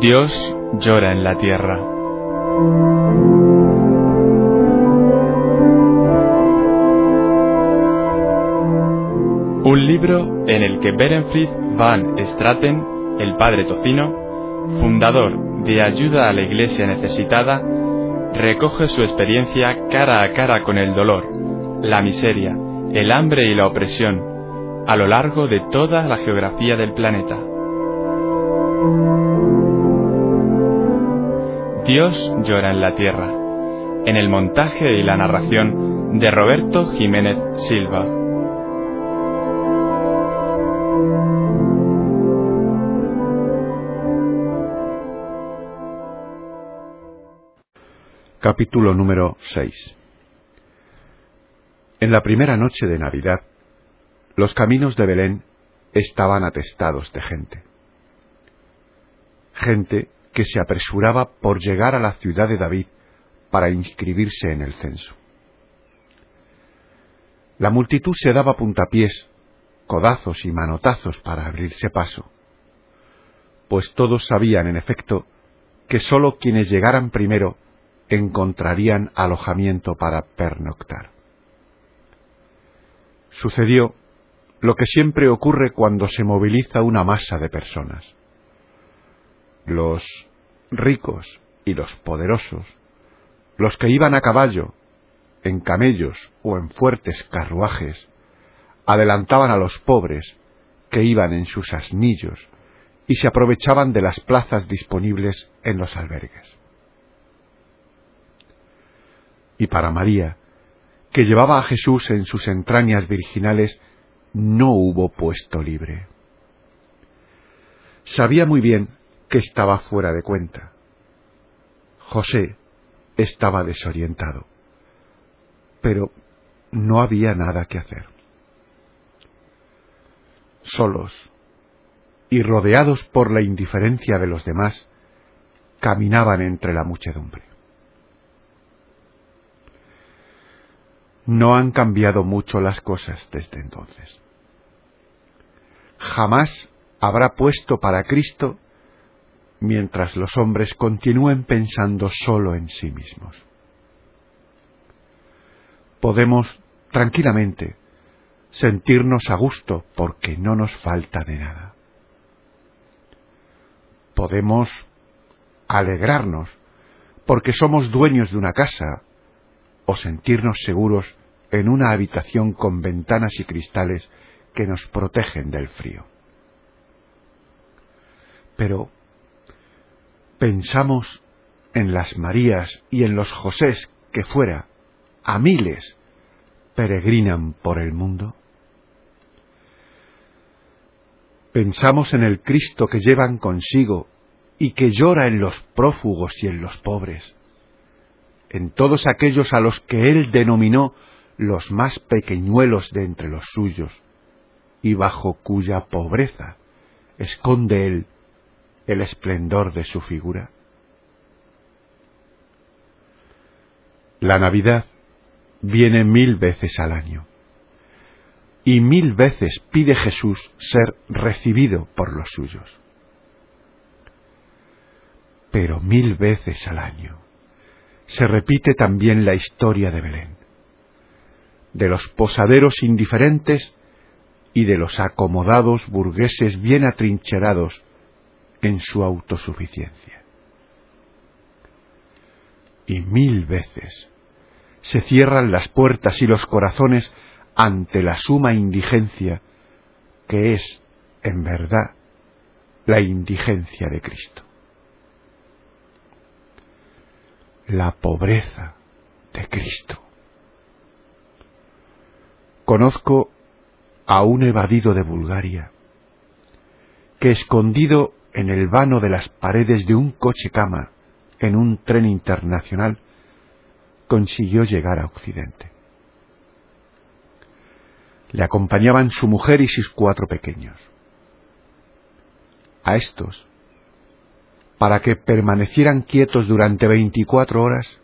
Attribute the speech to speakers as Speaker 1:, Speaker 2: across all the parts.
Speaker 1: Dios llora en la tierra. Un libro en el que Berenfried van Straten, el padre tocino, fundador de Ayuda a la Iglesia Necesitada, recoge su experiencia cara a cara con el dolor, la miseria, el hambre y la opresión a lo largo de toda la geografía del planeta. Dios llora en la tierra, en el montaje y la narración de Roberto Jiménez Silva.
Speaker 2: Capítulo número 6 En la primera noche de Navidad, los caminos de Belén estaban atestados de gente. Gente que se apresuraba por llegar a la ciudad de David para inscribirse en el censo. La multitud se daba puntapiés, codazos y manotazos para abrirse paso, pues todos sabían, en efecto, que sólo quienes llegaran primero encontrarían alojamiento para pernoctar. Sucedió lo que siempre ocurre cuando se moviliza una masa de personas. Los ricos y los poderosos, los que iban a caballo, en camellos o en fuertes carruajes, adelantaban a los pobres que iban en sus asnillos y se aprovechaban de las plazas disponibles en los albergues. Y para María, que llevaba a Jesús en sus entrañas virginales, no hubo puesto libre. Sabía muy bien que estaba fuera de cuenta. José estaba desorientado, pero no había nada que hacer. Solos y rodeados por la indiferencia de los demás, caminaban entre la muchedumbre. No han cambiado mucho las cosas desde entonces. Jamás habrá puesto para Cristo mientras los hombres continúen pensando solo en sí mismos. Podemos tranquilamente sentirnos a gusto porque no nos falta de nada. Podemos alegrarnos porque somos dueños de una casa o sentirnos seguros en una habitación con ventanas y cristales que nos protegen del frío. Pero pensamos en las Marías y en los Josés que fuera, a miles, peregrinan por el mundo? Pensamos en el Cristo que llevan consigo y que llora en los prófugos y en los pobres, en todos aquellos a los que Él denominó los más pequeñuelos de entre los suyos, y bajo cuya pobreza esconde Él el esplendor de su figura? La Navidad viene mil veces al año y mil veces pide Jesús ser recibido por los suyos. Pero mil veces al año se repite también la historia de Belén, de los posaderos indiferentes y de los acomodados burgueses bien atrincherados en su autosuficiencia. Y mil veces se cierran las puertas y los corazones ante la suma indigencia que es, en verdad, la indigencia de Cristo. La pobreza de Cristo. Conozco a un evadido de Bulgaria que escondido en el vano de las paredes de un coche cama en un tren internacional, consiguió llegar a Occidente. Le acompañaban su mujer y sus cuatro pequeños. A estos, para que permanecieran quietos durante veinticuatro horas,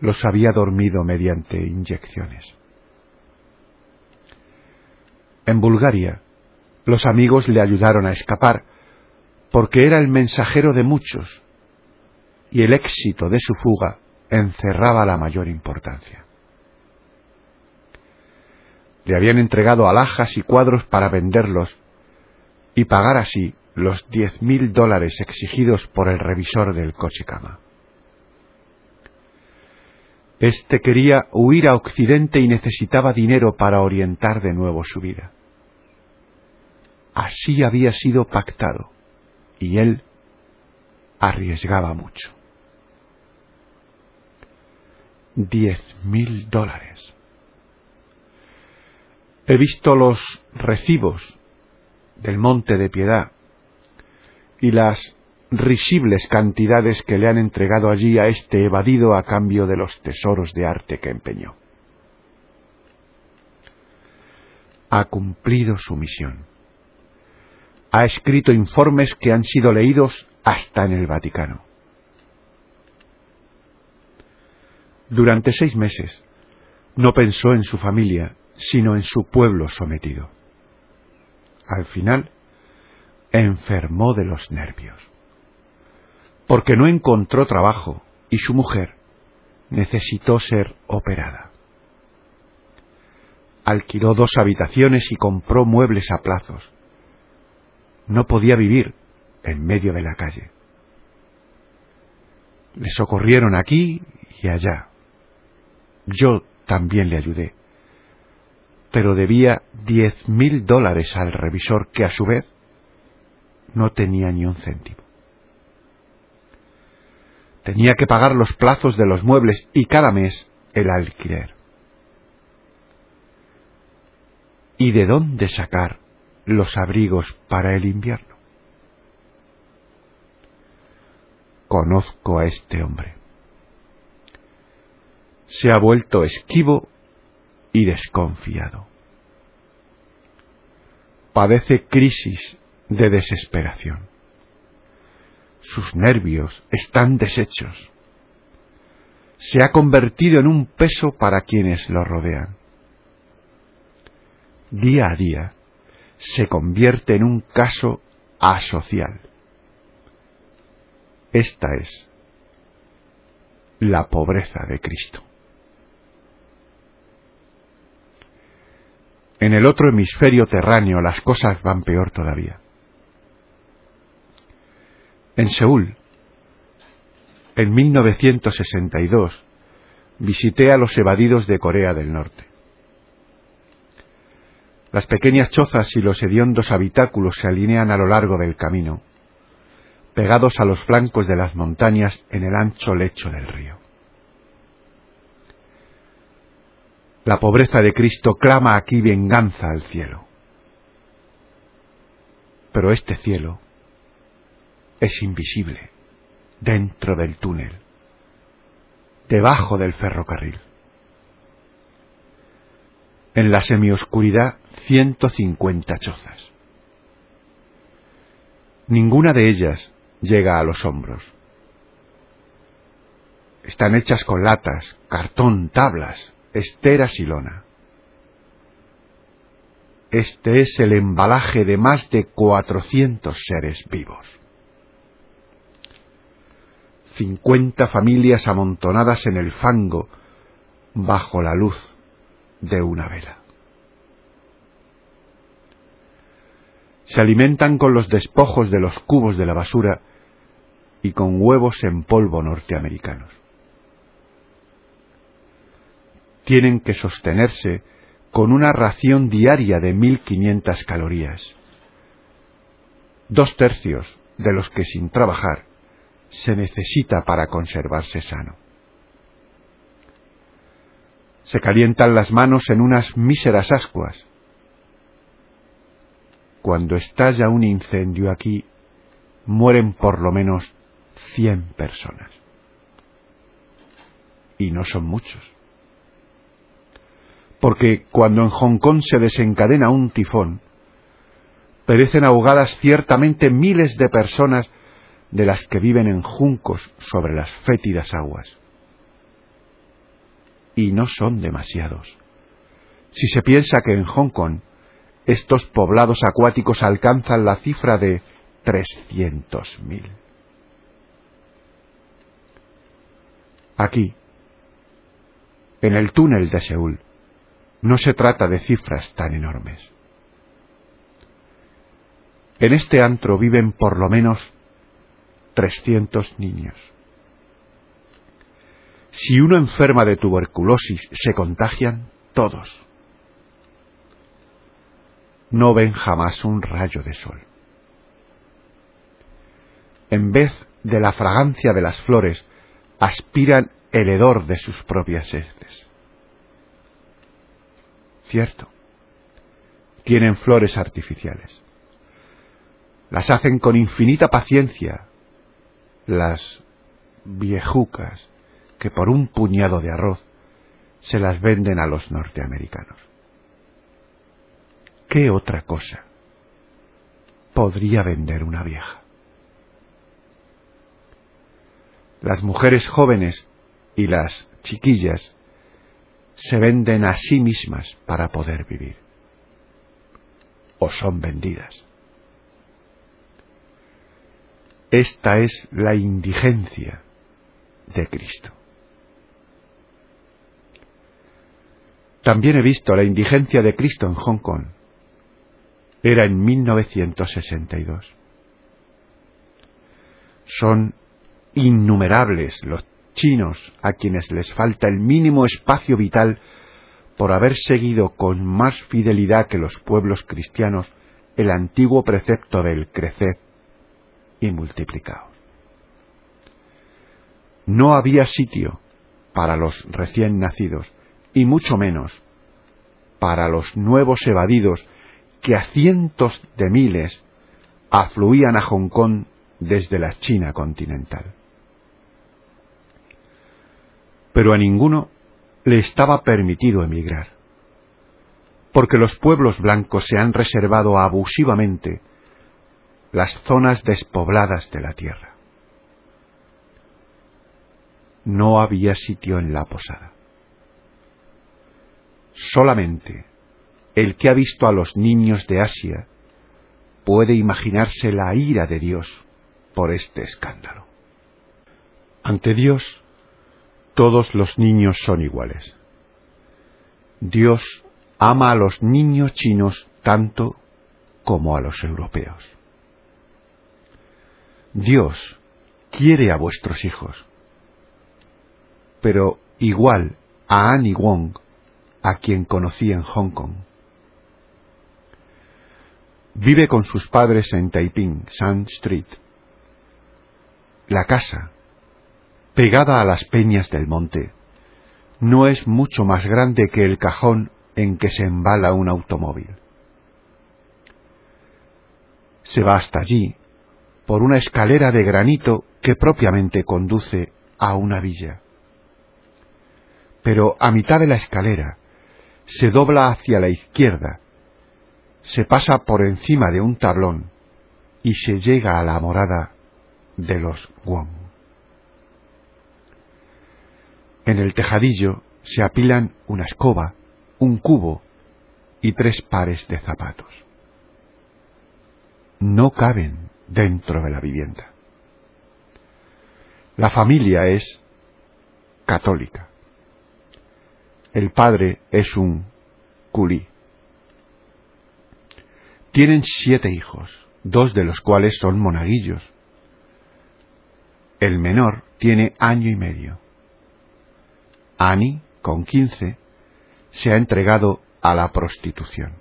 Speaker 2: los había dormido mediante inyecciones. En Bulgaria, los amigos le ayudaron a escapar, porque era el mensajero de muchos, y el éxito de su fuga encerraba la mayor importancia. Le habían entregado alhajas y cuadros para venderlos y pagar así los diez mil dólares exigidos por el revisor del coche cama. Este quería huir a Occidente y necesitaba dinero para orientar de nuevo su vida. Así había sido pactado, y él arriesgaba mucho. Diez mil dólares. He visto los recibos del Monte de Piedad y las risibles cantidades que le han entregado allí a este evadido a cambio de los tesoros de arte que empeñó. Ha cumplido su misión. Ha escrito informes que han sido leídos hasta en el Vaticano. Durante seis meses no pensó en su familia, sino en su pueblo sometido. Al final, enfermó de los nervios, porque no encontró trabajo y su mujer necesitó ser operada. Alquiló dos habitaciones y compró muebles a plazos. No podía vivir en medio de la calle. Le socorrieron aquí y allá. Yo también le ayudé, pero debía diez mil dólares al revisor que a su vez no tenía ni un céntimo. Tenía que pagar los plazos de los muebles y cada mes el alquiler. ¿Y de dónde sacar los abrigos para el invierno? Conozco a este hombre. Se ha vuelto esquivo y desconfiado. Padece crisis de desesperación. Sus nervios están deshechos. Se ha convertido en un peso para quienes lo rodean. Día a día se convierte en un caso asocial. Esta es la pobreza de Cristo. En el otro hemisferio terráneo las cosas van peor todavía en Seúl. En 1962 visité a los evadidos de Corea del Norte. Las pequeñas chozas y los hediondos habitáculos se alinean a lo largo del camino, pegados a los flancos de las montañas en el ancho lecho del río. La pobreza de Cristo clama aquí venganza al cielo. Pero este cielo es invisible dentro del túnel, debajo del ferrocarril. En la semioscuridad, 150 chozas. Ninguna de ellas llega a los hombros. Están hechas con latas, cartón, tablas, esteras y lona. Este es el embalaje de más de cuatrocientos seres vivos cincuenta familias amontonadas en el fango bajo la luz de una vela. Se alimentan con los despojos de los cubos de la basura y con huevos en polvo norteamericanos. Tienen que sostenerse con una ración diaria de 1.500 calorías, dos tercios de los que sin trabajar se necesita para conservarse sano. Se calientan las manos en unas míseras ascuas. Cuando estalla un incendio aquí, mueren por lo menos cien personas. Y no son muchos. Porque cuando en Hong Kong se desencadena un tifón, perecen ahogadas ciertamente miles de personas de las que viven en juncos sobre las fétidas aguas. Y no son demasiados. Si se piensa que en Hong Kong estos poblados acuáticos alcanzan la cifra de trescientos mil. Aquí, en el túnel de Seúl, no se trata de cifras tan enormes. En este antro viven por lo menos trescientos niños. Si uno enferma de tuberculosis, se contagian todos. No ven jamás un rayo de sol. En vez de la fragancia de las flores, aspiran el hedor de sus propias heces. Cierto, tienen flores artificiales. Las hacen con infinita paciencia las viejucas que por un puñado de arroz se las venden a los norteamericanos. ¿Qué otra cosa podría vender una vieja? Las mujeres jóvenes y las chiquillas se venden a sí mismas para poder vivir. O son vendidas. Esta es la indigencia de Cristo. También he visto la indigencia de Cristo en Hong Kong. Era en 1962. Son innumerables los chinos a quienes les falta el mínimo espacio vital por haber seguido con más fidelidad que los pueblos cristianos el antiguo precepto del creced y multiplicaos. No había sitio para los recién nacidos y mucho menos para los nuevos evadidos que a cientos de miles afluían a Hong Kong desde la China continental. Pero a ninguno le estaba permitido emigrar, porque los pueblos blancos se han reservado abusivamente las zonas despobladas de la tierra. No había sitio en la posada. Solamente el que ha visto a los niños de Asia puede imaginarse la ira de Dios por este escándalo. Ante Dios, todos los niños son iguales. Dios ama a los niños chinos tanto como a los europeos. Dios quiere a vuestros hijos, pero igual a Annie Wong a quien conocí en Hong Kong. Vive con sus padres en Taiping, Sun Street. La casa, pegada a las peñas del monte, no es mucho más grande que el cajón en que se embala un automóvil. Se va hasta allí por una escalera de granito que propiamente conduce a una villa. Pero a mitad de la escalera se dobla hacia la izquierda, se pasa por encima de un tablón y se llega a la morada de los Wong. En el tejadillo se apilan una escoba, un cubo y tres pares de zapatos. No caben dentro de la vivienda. La familia es católica el padre es un culí. Tienen siete hijos, dos de los cuales son monaguillos. El menor tiene año y medio. Annie, con quince, se ha entregado a la prostitución.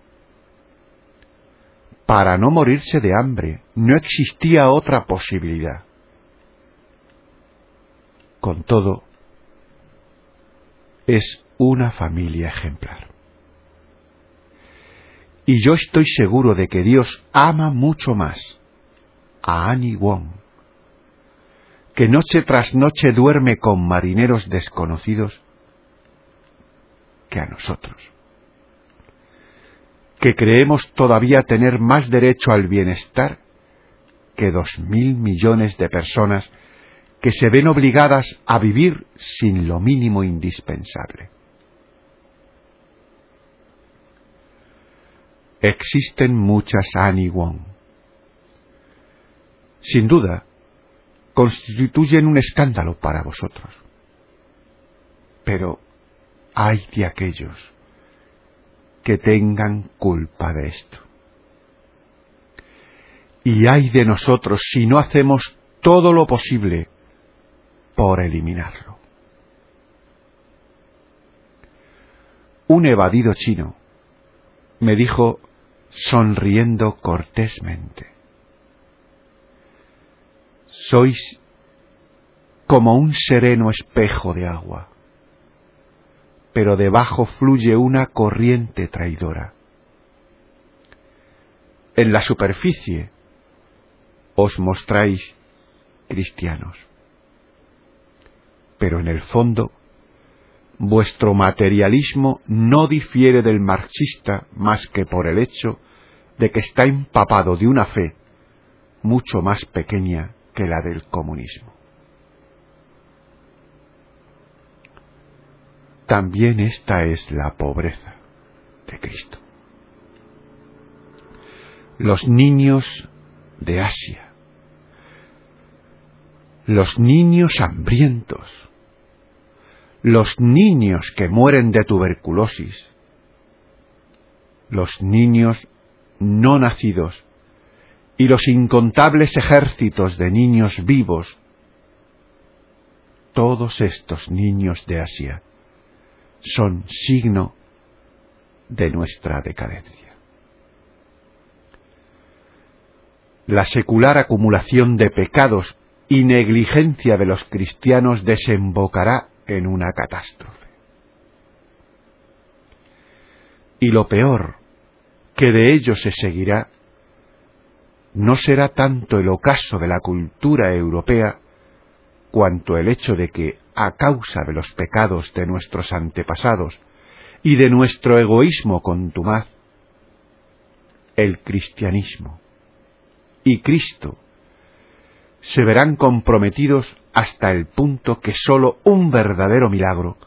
Speaker 2: Para no morirse de hambre, no existía otra posibilidad. Con todo, es una familia ejemplar. Y yo estoy seguro de que Dios ama mucho más a Annie Wong, que noche tras noche duerme con marineros desconocidos, que a nosotros, que creemos todavía tener más derecho al bienestar que dos mil millones de personas que se ven obligadas a vivir sin lo mínimo indispensable. Existen muchas Annie Wong. sin duda, constituyen un escándalo para vosotros. Pero hay de aquellos que tengan culpa de esto. Y hay de nosotros si no hacemos todo lo posible por eliminarlo. Un evadido chino me dijo sonriendo cortésmente, sois como un sereno espejo de agua, pero debajo fluye una corriente traidora. En la superficie os mostráis cristianos, pero en el fondo vuestro materialismo no difiere del marxista más que por el hecho de que está empapado de una fe mucho más pequeña que la del comunismo. También esta es la pobreza de Cristo. Los niños de Asia, los niños hambrientos, los niños que mueren de tuberculosis, los niños no nacidos y los incontables ejércitos de niños vivos, todos estos niños de Asia son signo de nuestra decadencia. La secular acumulación de pecados y negligencia de los cristianos desembocará en una catástrofe. Y lo peor que de ello se seguirá no será tanto el ocaso de la cultura europea cuanto el hecho de que, a causa de los pecados de nuestros antepasados y de nuestro egoísmo contumaz, el cristianismo y Cristo se verán comprometidos hasta el punto que sólo un verdadero milagro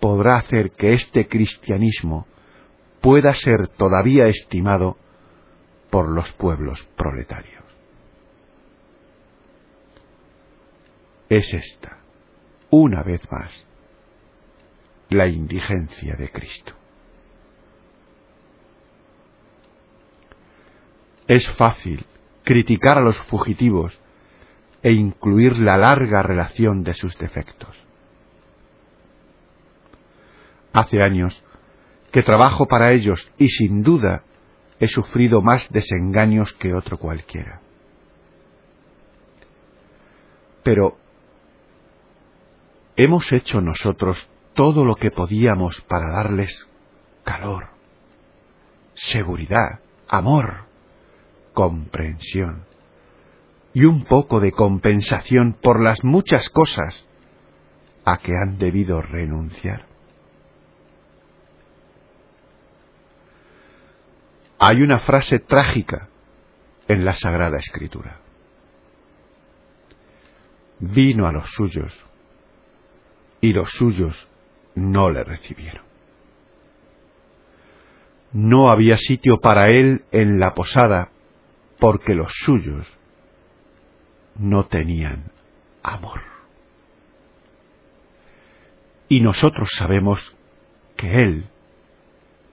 Speaker 2: podrá hacer que este cristianismo pueda ser todavía estimado por los pueblos proletarios. Es esta, una vez más, la indigencia de Cristo. Es fácil criticar a los fugitivos e incluir la larga relación de sus defectos. Hace años que trabajo para ellos y sin duda he sufrido más desengaños que otro cualquiera. Pero, ¿hemos hecho nosotros todo lo que podíamos para darles calor, seguridad, amor, comprensión y un poco de compensación por las muchas cosas a que han debido renunciar? Hay una frase trágica en la Sagrada Escritura. Vino a los suyos y los suyos no le recibieron. No había sitio para él en la posada porque los suyos no tenían amor. Y nosotros sabemos que Él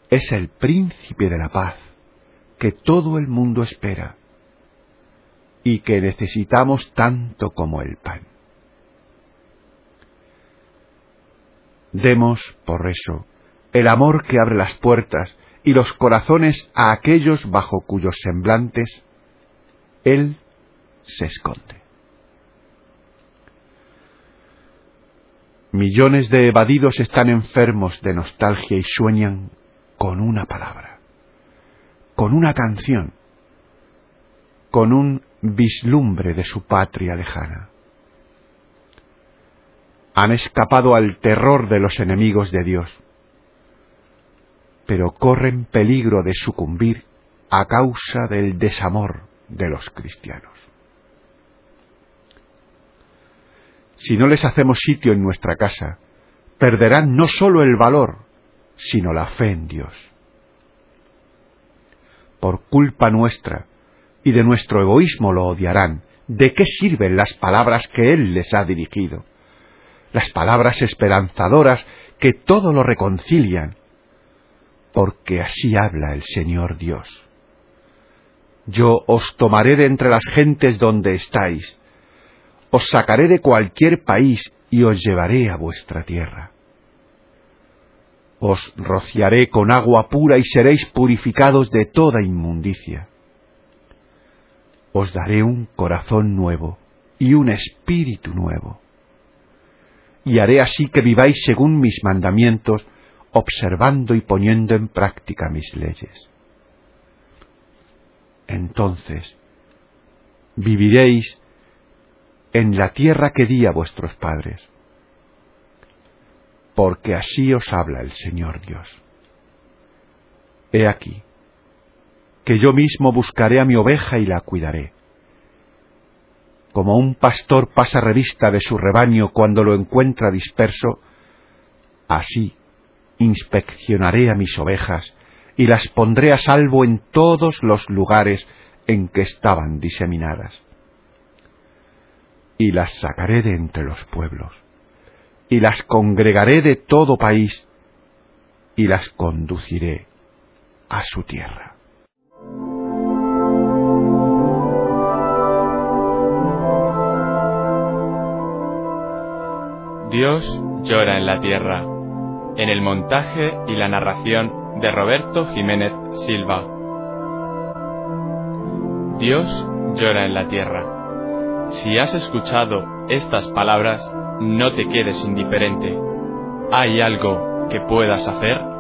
Speaker 2: es el príncipe de la paz que todo el mundo espera y que necesitamos tanto como el pan. Demos, por eso, el amor que abre las puertas y los corazones a aquellos bajo cuyos semblantes Él se esconde. Millones de evadidos están enfermos de nostalgia y sueñan con una palabra con una canción, con un vislumbre de su patria lejana. Han escapado al terror de los enemigos de Dios, pero corren peligro de sucumbir a causa del desamor de los cristianos. Si no les hacemos sitio en nuestra casa, perderán no sólo el valor, sino la fe en Dios por culpa nuestra, y de nuestro egoísmo lo odiarán, ¿de qué sirven las palabras que Él les ha dirigido? Las palabras esperanzadoras que todo lo reconcilian, porque así habla el Señor Dios. Yo os tomaré de entre las gentes donde estáis, os sacaré de cualquier país y os llevaré a vuestra tierra. Os rociaré con agua pura y seréis purificados de toda inmundicia. Os daré un corazón nuevo y un espíritu nuevo. Y haré así que viváis según mis mandamientos, observando y poniendo en práctica mis leyes. Entonces viviréis en la tierra que di a vuestros padres, porque así os habla el Señor Dios. He aquí, que yo mismo buscaré a mi oveja y la cuidaré. Como un pastor pasa revista de su rebaño cuando lo encuentra disperso, así inspeccionaré a mis ovejas y las pondré a salvo en todos los lugares en que estaban diseminadas. Y las sacaré de entre los pueblos, y las congregaré de todo país, y las conduciré a su tierra.
Speaker 1: Dios llora en la tierra en el montaje y la narración de Roberto Jiménez Silva. Dios llora en la tierra. Si has escuchado estas palabras, no te quedes indiferente. ¿Hay algo que puedas hacer?